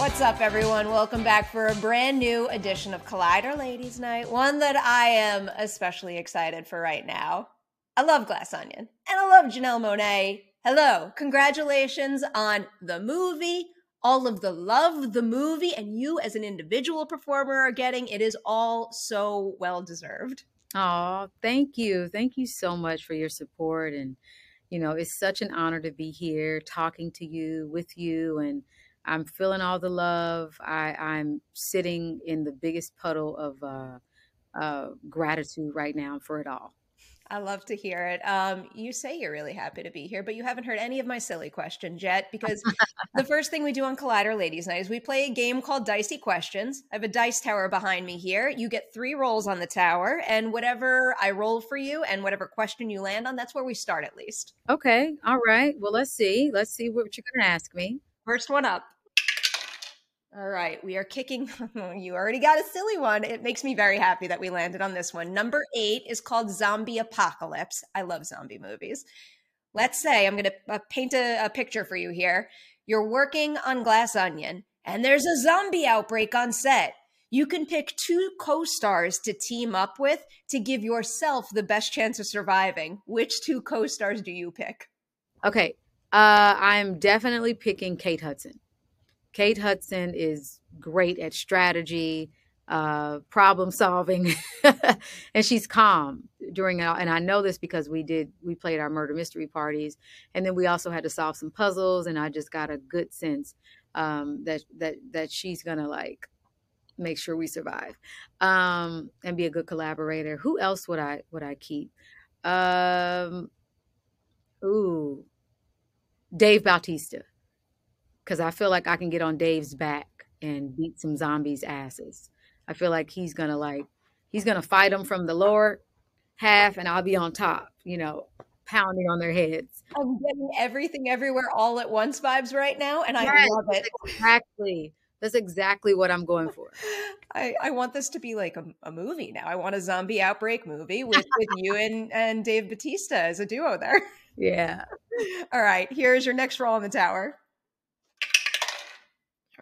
What's up, everyone? Welcome back for a brand new edition of Collider Ladies Night, one that I am especially excited for right now. I love Glass Onion, and I love Janelle Monáe. Hello, congratulations on the movie, all of the love the movie, and you as an individual performer are getting. It is all so well deserved. Oh, thank you. Thank you so much for your support. And, you know, it's such an honor to be here talking to you, with you, and I'm feeling all the love. I, I'm sitting in the biggest puddle of uh, uh, gratitude right now for it all. I love to hear it. Um, you say you're really happy to be here, but you haven't heard any of my silly questions yet because the first thing we do on Collider Ladies Night is we play a game called Dicey Questions. I have a dice tower behind me here. You get three rolls on the tower, and whatever I roll for you and whatever question you land on, that's where we start at least. Okay. All right. Well, let's see. Let's see what you're going to ask me. First one up. All right, we are kicking. you already got a silly one. It makes me very happy that we landed on this one. Number eight is called Zombie Apocalypse. I love zombie movies. Let's say I'm going to uh, paint a, a picture for you here. You're working on Glass Onion, and there's a zombie outbreak on set. You can pick two co stars to team up with to give yourself the best chance of surviving. Which two co stars do you pick? Okay, uh, I'm definitely picking Kate Hudson. Kate Hudson is great at strategy, uh, problem solving, and she's calm during. And I know this because we did we played our murder mystery parties, and then we also had to solve some puzzles. And I just got a good sense um, that that that she's gonna like make sure we survive um, and be a good collaborator. Who else would I would I keep? Um, ooh, Dave Bautista because I feel like I can get on Dave's back and beat some zombies' asses. I feel like he's gonna like he's gonna fight them from the lower half, and I'll be on top. You know, pounding on their heads. I'm getting everything everywhere all at once vibes right now, and I love it. Exactly. That's exactly what I'm going for. I, I want this to be like a, a, movie now. I want a zombie outbreak movie with, with you and, and Dave Bautista as a duo there. Yeah. All right. Here's your next roll on the tower.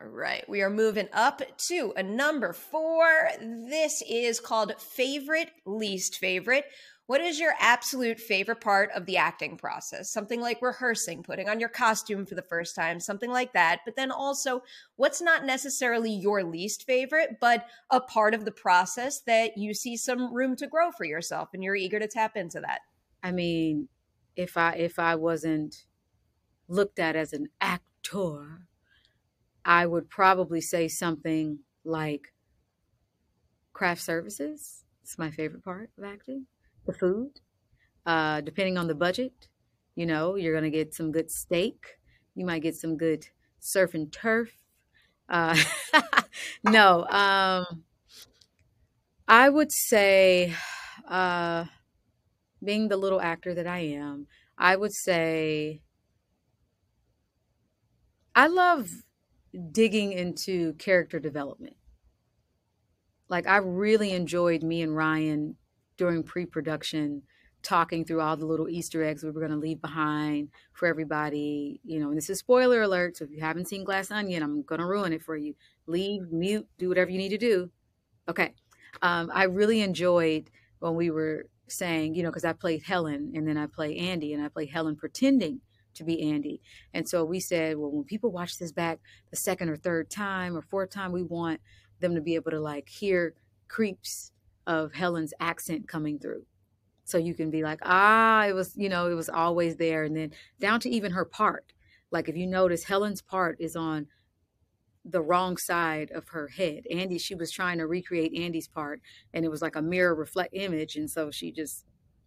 All right, we are moving up to a number four. This is called favorite, least favorite. What is your absolute favorite part of the acting process? Something like rehearsing, putting on your costume for the first time, something like that. But then also, what's not necessarily your least favorite, but a part of the process that you see some room to grow for yourself and you're eager to tap into that? I mean, if I if I wasn't looked at as an actor, I would probably say something like craft services. It's my favorite part of acting. the food. Uh, depending on the budget, you know, you're to get some good steak. You might get some good surf and turf. Uh, no, um, I would say, uh, being the little actor that I am, I would say I love digging into character development. Like I really enjoyed me and Rian during pre-production talking through all the little Easter eggs we were going to leave behind for everybody. You know, and this is spoiler alert. So if you haven't seen Glass Onion, I'm going to ruin it for you. Leave, mute, do whatever you need to do. Okay. Um, I really enjoyed when we were saying, you know, because I played Helen and then I play Andy and I play Helen pretending to be Andy. And so we said, well, when people watch this back the second or third time or fourth time, we want them to be able to like hear creeps of Helen's accent coming through. So you can be like, ah, it was, you know, it was always there. And then down to even her part. Like if you notice, Helen's part is on the wrong side of her head. Andy, she was trying to recreate Andy's part, and it was like a mirror reflect image. And so she just,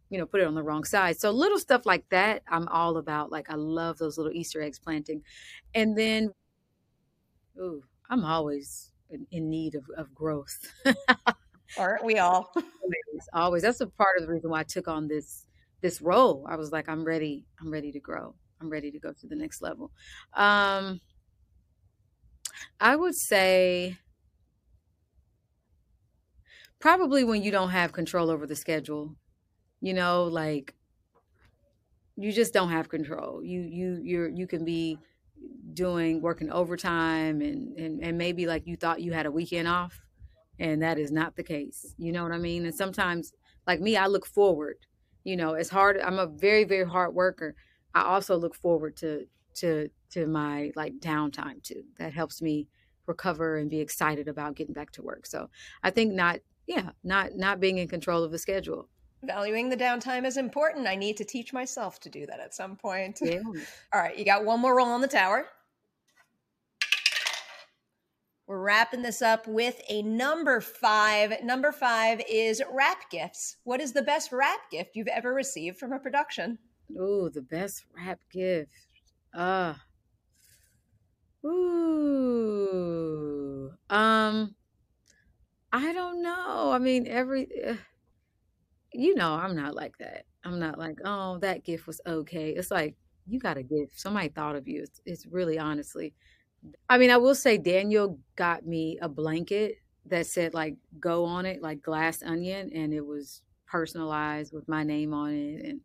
you know, put it on the wrong side. So little stuff like that, I'm all about. Like I love those little Easter eggs planting. And then, ooh, I'm always in, in need of, of growth. Aren't we all? always, always. That's a part of the reason why I took on this this role. I was like, I'm ready. I'm ready to grow. I'm ready to go to the next level. Um, I would say probably when you don't have control over the schedule. You know, like you just don't have control. You you you're you can be doing working overtime and and and maybe like you thought you had a weekend off and that is not the case. You know what I mean? And sometimes like me, I look forward. You know, it's hard. I'm a very very hard worker. I also look forward to to to my like downtime too. That helps me recover and be excited about getting back to work. So I think not yeah, not not being in control of the schedule. Valuing the downtime is important. I need to teach myself to do that at some point. Yeah. All right, you got one more roll on the tower. We're wrapping this up with a number five. Number five is wrap gifts. What is the best wrap gift you've ever received from a production? Oh, the best wrap gift. Uh ooh. Um I don't know. I mean, every uh, you know, I'm not like that. I'm not like, "Oh, that gift was okay." It's like you got a gift. Somebody thought of you. It's, it's really honestly. I mean, I will say Daniel got me a blanket that said like go on it like glass onion and it was personalized with my name on it and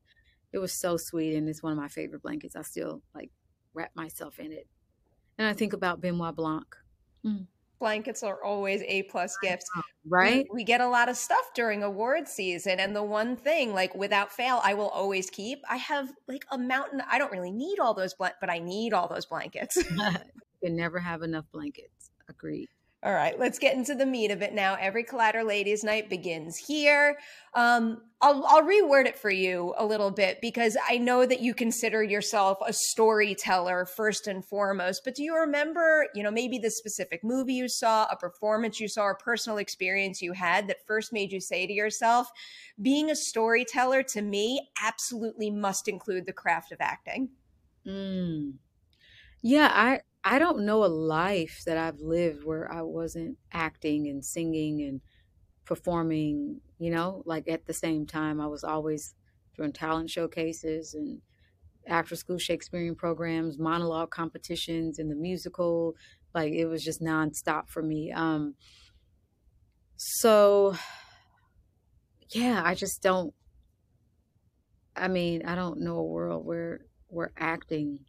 it was so sweet, and it's one of my favorite blankets. I still like wrap myself in it, and I think about Benoit Blanc. Mm. Blankets are always a plus gifts, right? We, we, get a lot of stuff during award season, and the one thing, like without fail, I will always keep. I have like a mountain. I don't really need all those, bl- but I need all those blankets. you can never have enough blankets. Agreed. All right, let's get into the meat of it now. Every Collider Ladies Night begins here. Um, I'll, I'll reword it for you a little bit because I know that you consider yourself a storyteller first and foremost. But do you remember, you know, maybe the specific movie you saw, a performance you saw, a personal experience you had that first made you say to yourself, being a storyteller to me absolutely must include the craft of acting? Mm. Yeah, I I don't know a life that I've lived where I wasn't acting and singing and performing, you know, like at the same time. I was always doing talent showcases and after school Shakespearean programs, monologue competitions, and the musical. Like it was just nonstop for me. Um, so, yeah, I just don't. I mean, I don't know a world where where acting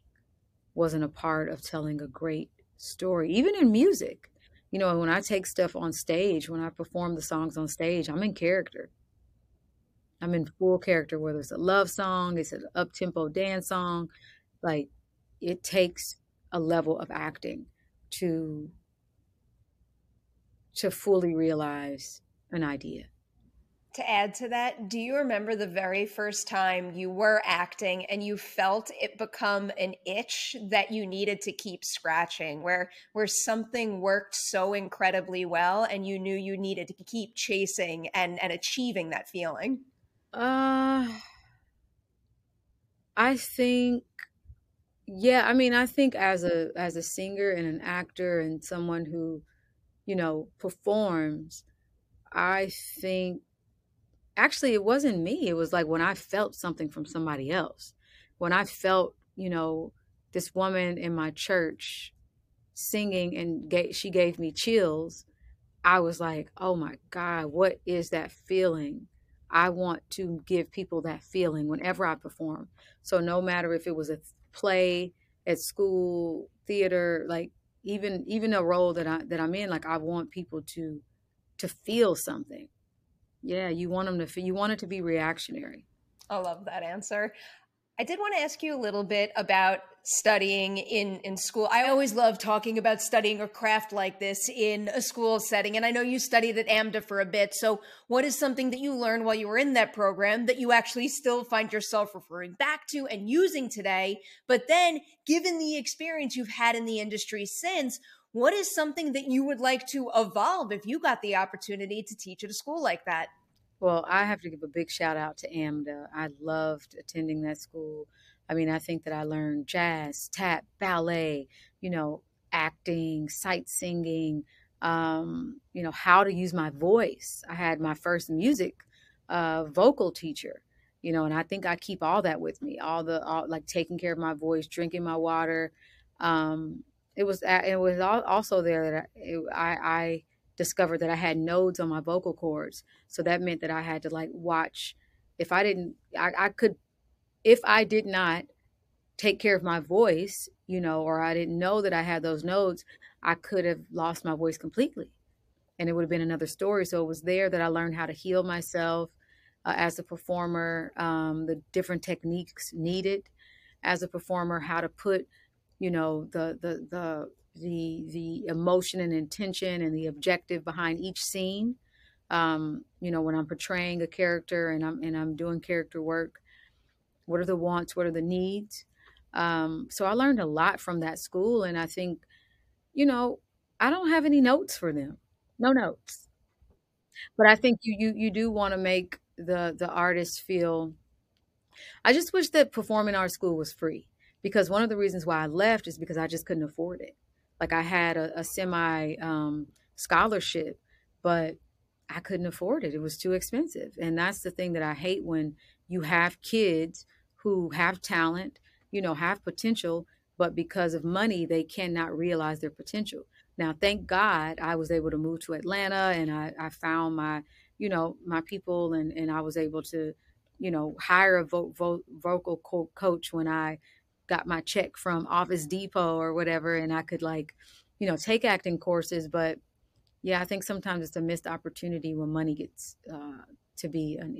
wasn't a part of telling a great story, even in music. You know, when I take stuff on stage, when I perform the songs on stage, I'm in character. I'm in full character, whether it's a love song, it's an up tempo dance song. Like, it takes a level of acting to to fully realize an idea to add to that, do you remember the very first time you were acting and you felt it become an itch that you needed to keep scratching where where something worked so incredibly well and you knew you needed to keep chasing and and achieving that feeling? Uh, I think, yeah. I mean, I think as a as a singer and an actor and someone who, you know, performs, I think actually it wasn't me. It was like when I felt something from somebody else. When I felt, you know, this woman in my church singing and gave, she gave me chills. I was like, "Oh my god, what is that feeling?" I want to give people that feeling whenever I perform. So no matter if it was a play at school, theater, like even even a role that I that I'm in, like I want people to to feel something. Yeah, you want them to you want it to be reactionary. I love that answer. I did want to ask you a little bit about studying in in school. I always love talking about studying a craft like this in a school setting. And I know you studied at AMDA for a bit. So, what is something that you learned while you were in that program that you actually still find yourself referring back to and using today? But then, given the experience you've had in the industry since, what is something that you would like to evolve if you got the opportunity to teach at a school like that? Well, I have to give a big shout out to AMDA. I loved attending that school. I mean, I think that I learned jazz, tap, ballet, you know, acting, sight singing, um, you know, how to use my voice. I had my first music uh, vocal teacher, you know, and I think I keep all that with me. All the all, like taking care of my voice, drinking my water. Um, it was it was also there that I, it, I, I discovered that I had nodes on my vocal cords. So that meant that I had to like watch if I didn't I, I could if I did not take care of my voice, you know, or I didn't know that I had those nodes, I could have lost my voice completely. And it would have been another story. So it was there that I learned how to heal myself uh, as a performer, um, the different techniques needed as a performer, how to put, you know, the the the the the emotion and intention and the objective behind each scene. Um, you know, when I'm portraying a character and I'm and I'm doing character work, what are the wants? What are the needs? Um, so I learned a lot from that school, and I think, you know, I don't have any notes for them, no notes. But I think you you you do want to make the the artist feel. I just wish that performing art school was free because one of the reasons why I left is because I just couldn't afford it like I had a, a semi um, scholarship, but I couldn't afford it. It was too expensive. And that's the thing that I hate when you have kids who have talent, you know, have potential, but because of money, they cannot realize their potential. Now, thank God I was able to move to Atlanta and I, I found my, you know, my people and, and I was able to, you know, hire a vo- vo- vocal co- coach when I got my check from Office Depot or whatever, and I could like, you know, take acting courses. But yeah, I think sometimes it's a missed opportunity when money gets uh, to be an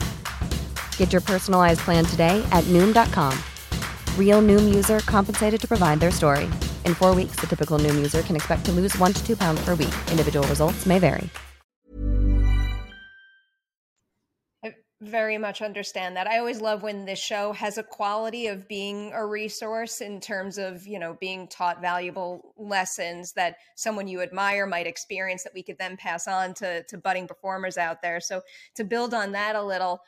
Get your personalized plan today at noom.com. Real noom user compensated to provide their story. In four weeks, the typical noom user can expect to lose one to two pounds per week. Individual results may vary. I very much understand that. I always love when this show has a quality of being a resource in terms of, you know, being taught valuable lessons that someone you admire might experience that we could then pass on to, to budding performers out there. So to build on that a little,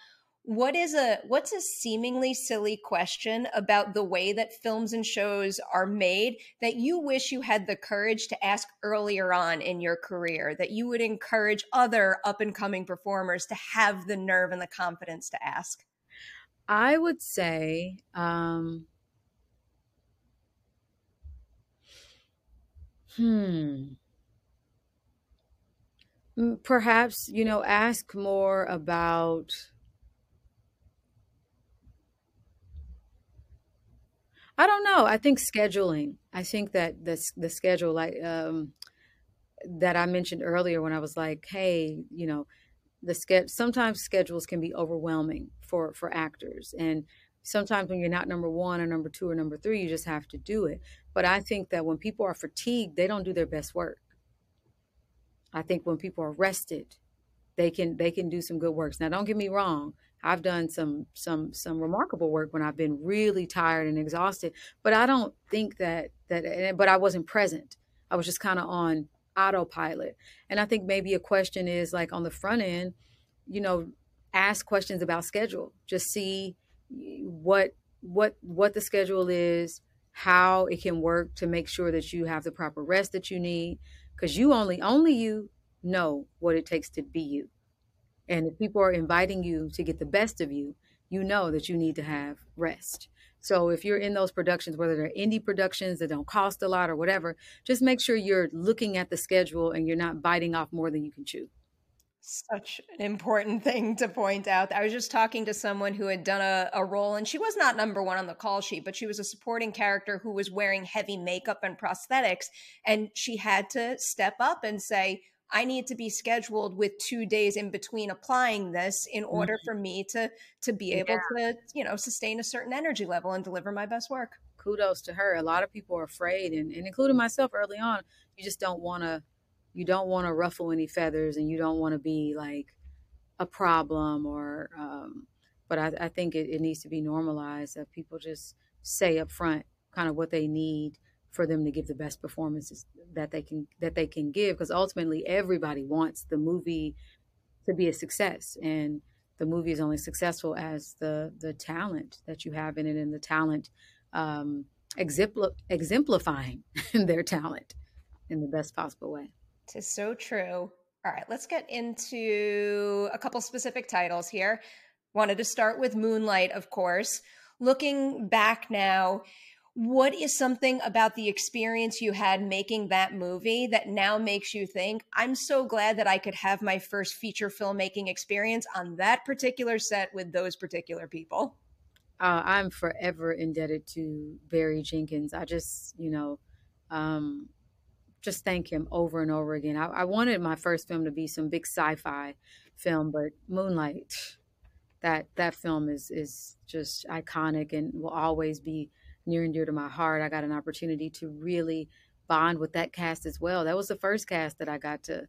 what is a what's a seemingly silly question about the way that films and shows are made that you wish you had the courage to ask earlier on in your career that you would encourage other up and coming performers to have the nerve and the confidence to ask? I would say um hmm perhaps you know ask more about I don't know. I think scheduling. I think that the the schedule, like um, that I mentioned earlier, when I was like, "Hey, you know, the schedule." Sometimes schedules can be overwhelming for for actors, and sometimes when you're not number one or number two or number three, you just have to do it. But I think that when people are fatigued, they don't do their best work. I think when people are rested, they can they can do some good works. Now, don't get me wrong. I've done some some some remarkable work when I've been really tired and exhausted, but I don't think that that eh, but I wasn't present. I was just kind of on autopilot. And I think maybe a question is like on the front end, you know, ask questions about schedule. Just see eh, what what what the schedule is, how it can work to make sure that you have the proper rest that you need cuz you only only you know what it takes to be you. And if people are inviting you to get the best of you, you know that you need to have rest. So if you're in those productions, whether they're indie productions that don't cost a lot or whatever, just make sure you're looking at the schedule and you're not biting off more than you can chew. Such an important thing to point out. I was just talking to someone who had done a, a, role, and she was not number one on the call sheet, but she was a supporting character who was wearing heavy makeup and prosthetics. And she had to step up and say, I need to be scheduled with two days in between applying this in order mm-hmm. for me to to be able yeah. to you know sustain a certain energy level and deliver my best work. Kudos to her. A lot of people are afraid, and, and including myself early on. You just don't want to you don't want to ruffle any feathers, and you don't want to be like a problem or. Um, but I, I think it, it needs to be normalized that people just say up front kind of what they need for them to give the best performances that they can that they can give because ultimately everybody wants the movie to be a success and the movie is only successful as the the talent that you have in it and the talent um, exempl- exemplifying their talent in the best possible way. It's so true. All right, let's get into a couple specific titles here. Wanted to start with Moonlight, of course. Looking back now, what is something about the experience you had making that movie that now makes you think i'm so glad that i could have my first feature filmmaking experience on that particular set with those particular people uh, i'm forever indebted to barry jenkins. I just you know um, just thank him over and over again. I, I wanted my first film to be some big sci-fi film but moonlight that that film is is just iconic and will always be near and dear to my heart. I got an opportunity to really bond with that cast as well. That was the first cast that I got to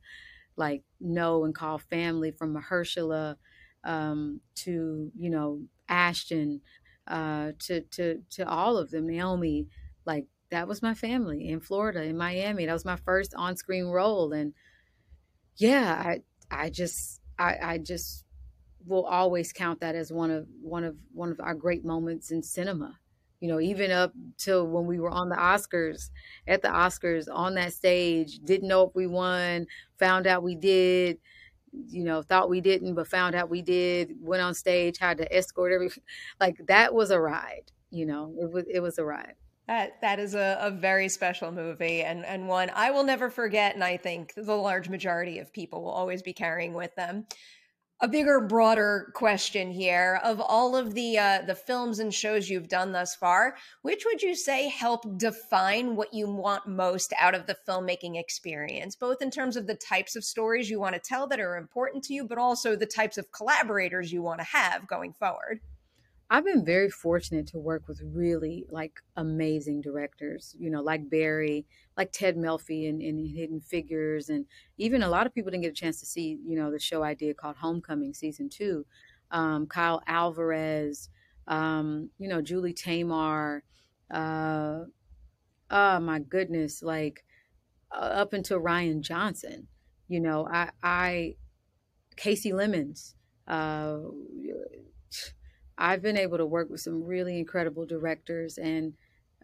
like know and call family from Mahershala um, to you know Ashton uh, to to to all of them. Naomi, like that was my family in Florida, in Miami. That was my first on-screen role, and yeah, I I just I, I just will always count that as one of one of one of our great moments in cinema you know, even up till when we were on the Oscars, at the Oscars on that stage, didn't know if we won, found out we did, you know, thought we didn't, but found out we did, went on stage, had to escort every, like that was a ride, you know, it was, it was a ride. That that is a, a very special movie and, and one I will never forget, and I think the large majority of people will always be carrying with them a bigger broader question here of all of the uh, the films and shows you've done thus far which would you say help define what you want most out of the filmmaking experience both in terms of the types of stories you want to tell that are important to you but also the types of collaborators you want to have going forward I've been very fortunate to work with really like amazing directors, you know, like Barry, like Ted Melfi in, in Hidden Figures. And even a lot of people didn't get a chance to see, you know, the show I did called Homecoming season two. Um, Kyle Alvarez, um, you know, Julie Taymor, uh, oh my goodness, like uh, up until Rian Johnson, you know, I, I, Kasi Lemmons, uh, I've been able to work with some really incredible directors and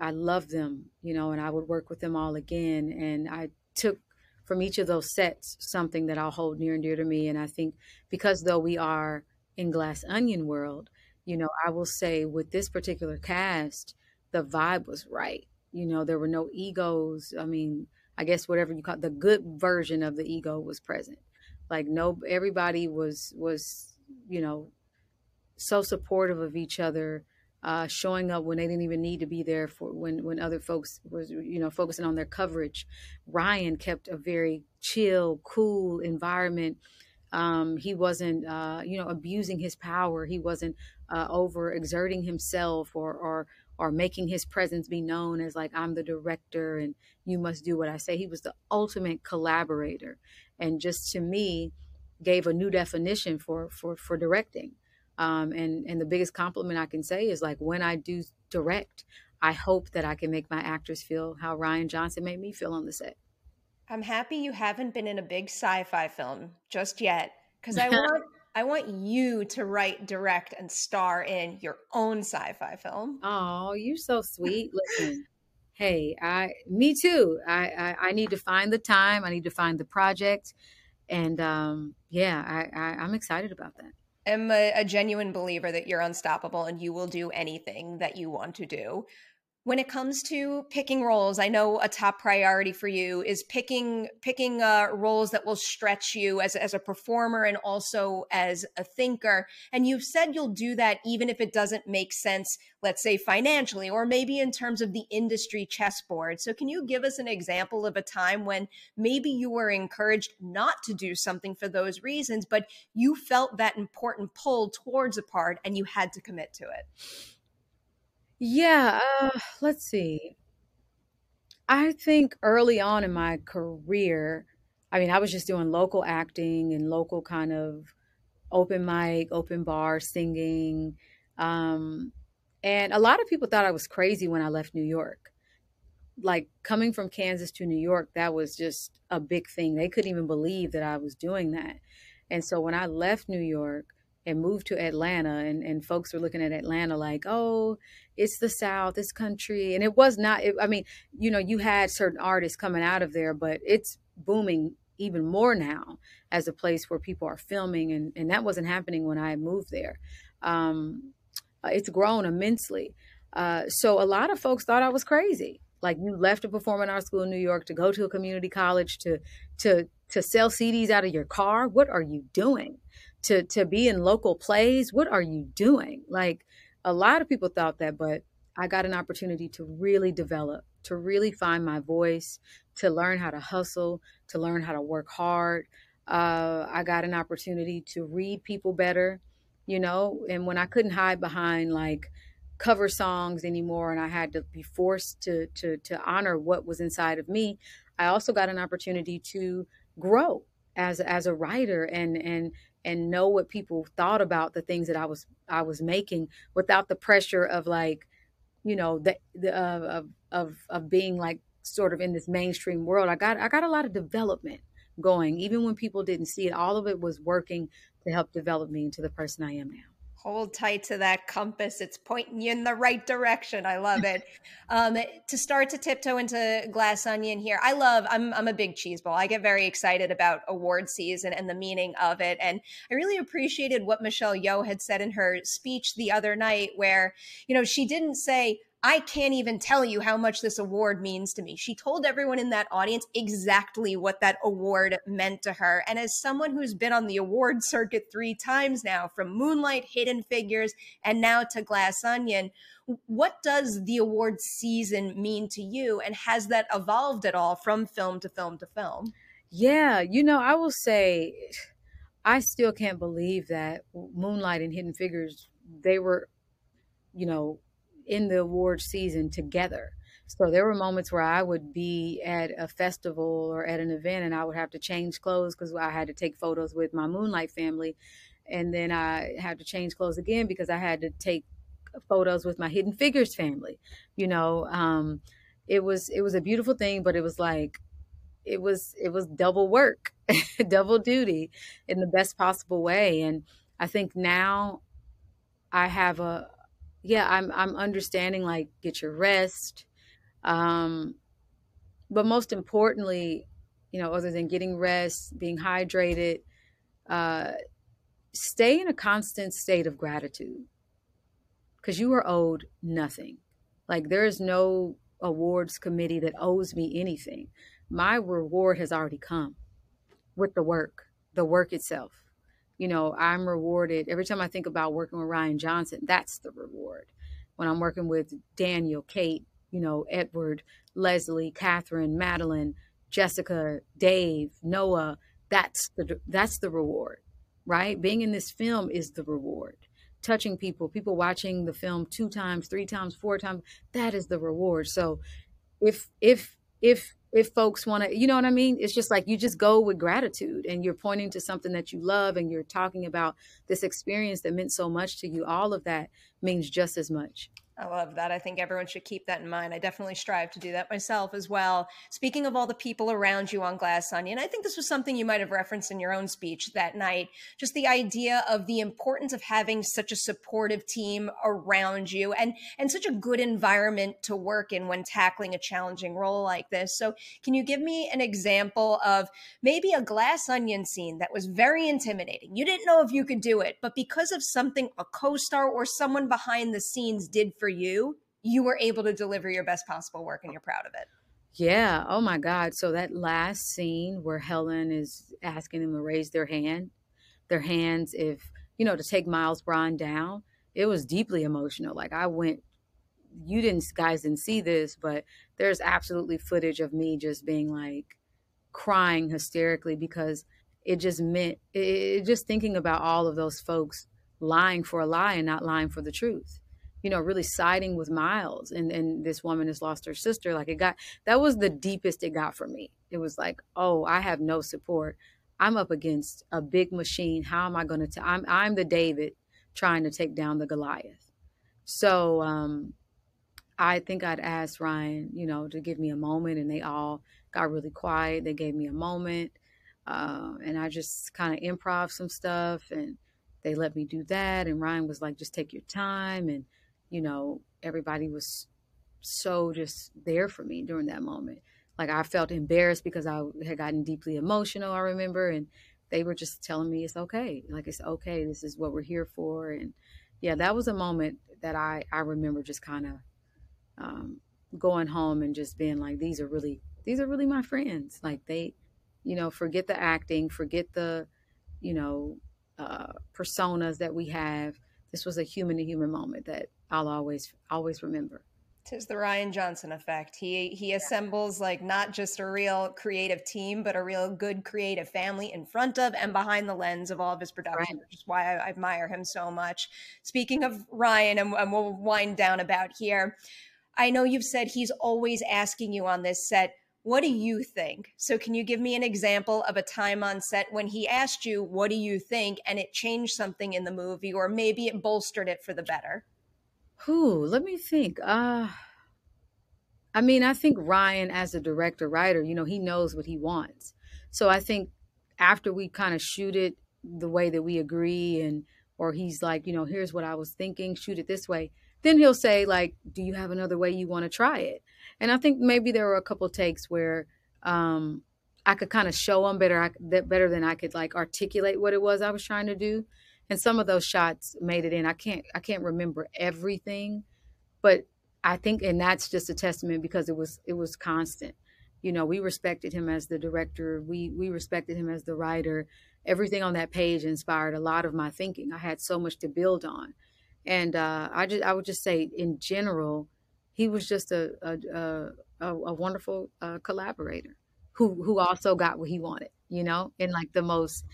I love them, you know, and I would work with them all again. And I took from each of those sets something that I'll hold near and dear to me. And I think because though we are in Glass Onion world, you know, I will say with this particular cast, the vibe was right. You know, there were no egos. I mean, I guess whatever you call it, the good version of the ego was present. Like no everybody was was, you know, so supportive of each other, uh, showing up when they didn't even need to be there for when when other folks was you know focusing on their coverage. Rian kept a very chill, cool environment. Um, he wasn't, uh, you know, abusing his power. He wasn't uh, over exerting himself or, or or making his presence be known as like I'm the director and you must do what I say. He was the ultimate collaborator, and just to me, gave a new definition for for for directing. Um, and and the biggest compliment I can say is like when I do direct, I hope that I can make my actors feel how Rian Johnson made me feel on the set. I'm happy you haven't been in a big sci-fi film just yet because I want I want you to write, direct, and star in your own sci-fi film. Oh, you're so sweet. Listen, hey, I me too. I, I, I need to find the time. I need to find the project, and um, yeah, I, I I'm excited about that. I'm a, a genuine believer that you're unstoppable and you will do anything that you want to do when it comes to picking roles i know a top priority for you is picking picking uh, roles that will stretch you as, as a performer and also as a thinker. And you've said you'll do that even if it doesn't make sense let's say financially or maybe in terms of the industry chessboard. So can you give us an example of a time when maybe you were encouraged not to do something for those reasons but you felt that important pull towards a part and you had to commit to it yeah, uh, let's see. I think early on in my career, I mean, I was just doing local acting and local kind of open mic, open bar singing. Um, and a lot of people thought I was crazy when I left New York. Like coming from Kansas to New York, that was just a big thing. They couldn't even believe that I was doing that. And so when I left New York, and moved to Atlanta and, and folks were looking at Atlanta like, oh, it's the South, it's country. And it was not, it, I mean, you know, you had certain artists coming out of there, but it's booming even more now as a place where people are filming. And, and that wasn't happening when I moved there. Um, uh, it's grown immensely. Uh, so a lot of folks thought I was crazy. Like you left a performing arts school in New York to go to a community college to to to sell CDs out of your car. What are you doing? To to be in local plays what are you doing? Like a lot of people thought that but i got an opportunity to really develop to really find my voice to learn how to hustle to learn how to work hard. Uh, i got an opportunity to read people better you know and when i couldn't hide behind like cover songs anymore and i had to be forced to to to honor what was inside of me i also got an opportunity to grow as as a writer and and and know what people thought about the things that I was I was making without the pressure of like you know the, the uh, of of of being like sort of in this mainstream world. I got I got a lot of development going even when people didn't see it. All of it was working to help develop me into the person I am now hold tight to that compass. It's pointing you in the right direction. I love it. um, to start to tiptoe into glass onion here, I love. I'm I'm a big cheese ball. I get very excited about award season and the meaning of it, and I really appreciated what Michelle Yeoh had said in her speech the other night, where you know she didn't say I can't even tell you how much this award means to me. She told everyone in that audience exactly what that award meant to her. And as someone who's been on the award circuit three times now, from Moonlight, Hidden Figures, and now to Glass Onion, what does the award season mean to you? And has that evolved at all from film to film to film? Yeah, you know, I will say, I still can't believe that Moonlight and Hidden Figures, they were, you know, in the award season together. So there were moments where I would be at a festival or at an event and I would have to change clothes because I had to take photos with my Moonlight family. And then I had to change clothes again because I had to take photos with my Hidden Figures family. You know, um, it was it was a beautiful thing, but it was like it was it was double work, double duty in the best possible way. And I think now I have a yeah, I'm I'm understanding like get your rest. Um but most importantly, you know, other than getting rest, being hydrated, uh stay in a constant state of gratitude. Cuz you are owed nothing. Like there is no awards committee that owes me anything. My reward has already come with the work, the work itself. You know, I'm rewarded every time I think about working with Rian Johnson, that's the reward. When I'm working with Daniel, Kate, you know, Edward, Leslie, Kathryn, Madelyn, Jessica, Dave, Noah, that's the that's the reward, right? Being in this film is the reward. Touching people, people watching the film two times, three times, four times, that is the reward. So if if if if folks want to, you know what I mean? It's just like you just go with gratitude and you're pointing to something that you love and you're talking about this experience that meant so much to you. All of that means just as much. I love that. I think everyone should keep that in mind. I definitely strive to do that myself as well. Speaking of all the people around you on Glass Onion, I think this was something you might have referenced in your own speech that night. Just the idea of the importance of having such a supportive team around you and and such a good environment to work in when tackling a challenging role like this. So, can you give me an example of maybe a Glass Onion scene that was very intimidating? You didn't know if you could do it, but because of something a co-star or someone behind the scenes did for you, you were able to deliver your best possible work and you're proud of it. Yeah. Oh my God. So that last scene where Helen is asking them to raise their hand, their hands, if, you know, to take Miles Bron down, it was deeply emotional. Like I went, you didn't, guys didn't see this, but there's absolutely footage of me just being like crying hysterically because it just meant, it, just thinking about all of those folks lying for a lie and not lying for the truth you know, really siding with Miles and, and this woman has lost her sister. Like it got, that was the deepest it got for me. It was like, oh, I have no support. I'm up against a big machine. How am I going to, I'm, I'm the David trying to take down the Goliath. So, um, I think I'd asked ryan you know, to give me a moment and they all got really quiet. They gave me a moment. Uh, and I just kind of improv some stuff and they let me do that. And Rian was like, just take your time and, you know, everybody was so just there for me during that moment. Like I felt embarrassed because I had gotten deeply emotional, I remember, and they were just telling me it's okay. Like it's okay. This is what we're here for. And yeah, that was a moment that I, I remember just kind of um, going home and just being like, these are really, these are really my friends. Like they, you know, forget the acting, forget the, you know, uh, personas that we have. This was a human to human moment that I'll always always remember. Tis the Rian Johnson effect. He he assembles like not just a real creative team, but a real good creative family in front of and behind the lens of all of his production, right. which is why I, I, admire him so much. Speaking of Rian, and, and we'll wind down about here. I know you've said he's always asking you on this set, what do you think? So, can you give me an example of a time on set when he asked you, What do you think? and it changed something in the movie, or maybe it bolstered it for the better? Who? Let me think. Uh I mean, I think Rian, as a director writer, you know, he knows what he wants. So I think after we kind of shoot it the way that we agree and or he's like, you know, here's what I was thinking, shoot it this way. Then he'll say like, do you have another way you want to try it? And I think maybe there were a couple takes where um I could kind of show them better I, that better than I could like articulate what it was I was trying to do and some of those shots made it in. I can't I can't remember everything, but I think and that's just a testament because it was it was constant. You know, we respected him as the director. We we respected him as the writer. Everything on that page inspired a lot of my thinking. I had so much to build on, and uh, I just I would just say in general, he was just a a a, a wonderful uh, collaborator who who also got what he wanted. You know, in like the most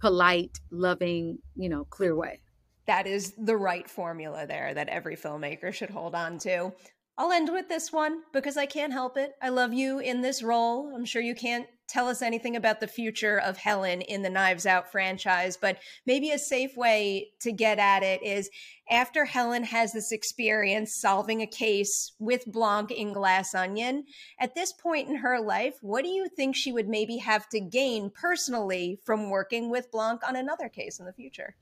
polite, loving, you know, clear way. That is the right formula there that every filmmaker should hold on to. I'll end with this one because I can't help it. I love you in this role. I'm sure you can't tell us anything about the future of Helen in the Knives Out franchise, but maybe a safe way to get at it is after Helen has this experience solving a case with Blanc in Glass Onion, at this point in her life, what do you think she would maybe have to gain personally from working with Blanc on another case in the future?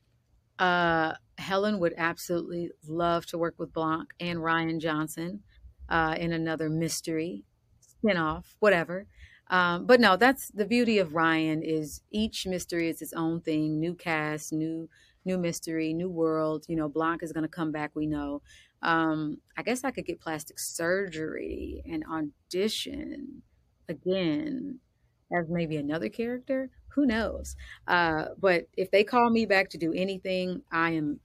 Uh, Helen would absolutely love to work with Blanc and Rian Johnson uh, in another mystery spinoff, whatever. Um, but no, that's the beauty of Rian is each mystery is its own thing, new cast, new new mystery, new world. You know, Blanc is going to come back. We know. Um, I guess I could get plastic surgery and audition again as maybe another character. Who knows? Uh, but if they call me back to do anything, I am.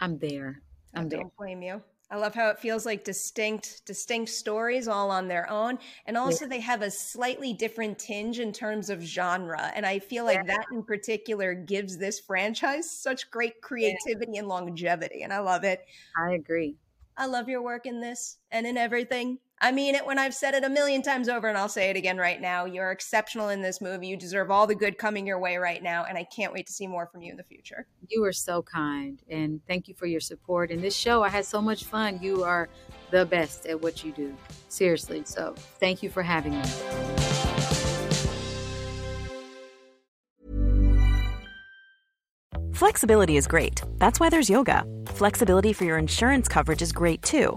I'm there. I'm I there. don't blame you. I love how it feels like distinct, distinct stories all on their own, and also yeah. they have a slightly different tinge in terms of genre. And I feel like yeah. that in particular gives this franchise such great creativity yeah. and longevity, and I love it. I agree. I love your work in this and in everything. I mean it when I've said it a million times over, and I'll say it again right now. You're exceptional in this movie. You deserve all the good coming your way right now, and I can't wait to see more from you in the future. You are so kind, and thank you for your support. In this show, I had so much fun. You are the best at what you do. Seriously. So thank you for having me. Flexibility is great. That's why there's yoga. Flexibility for your insurance coverage is great too.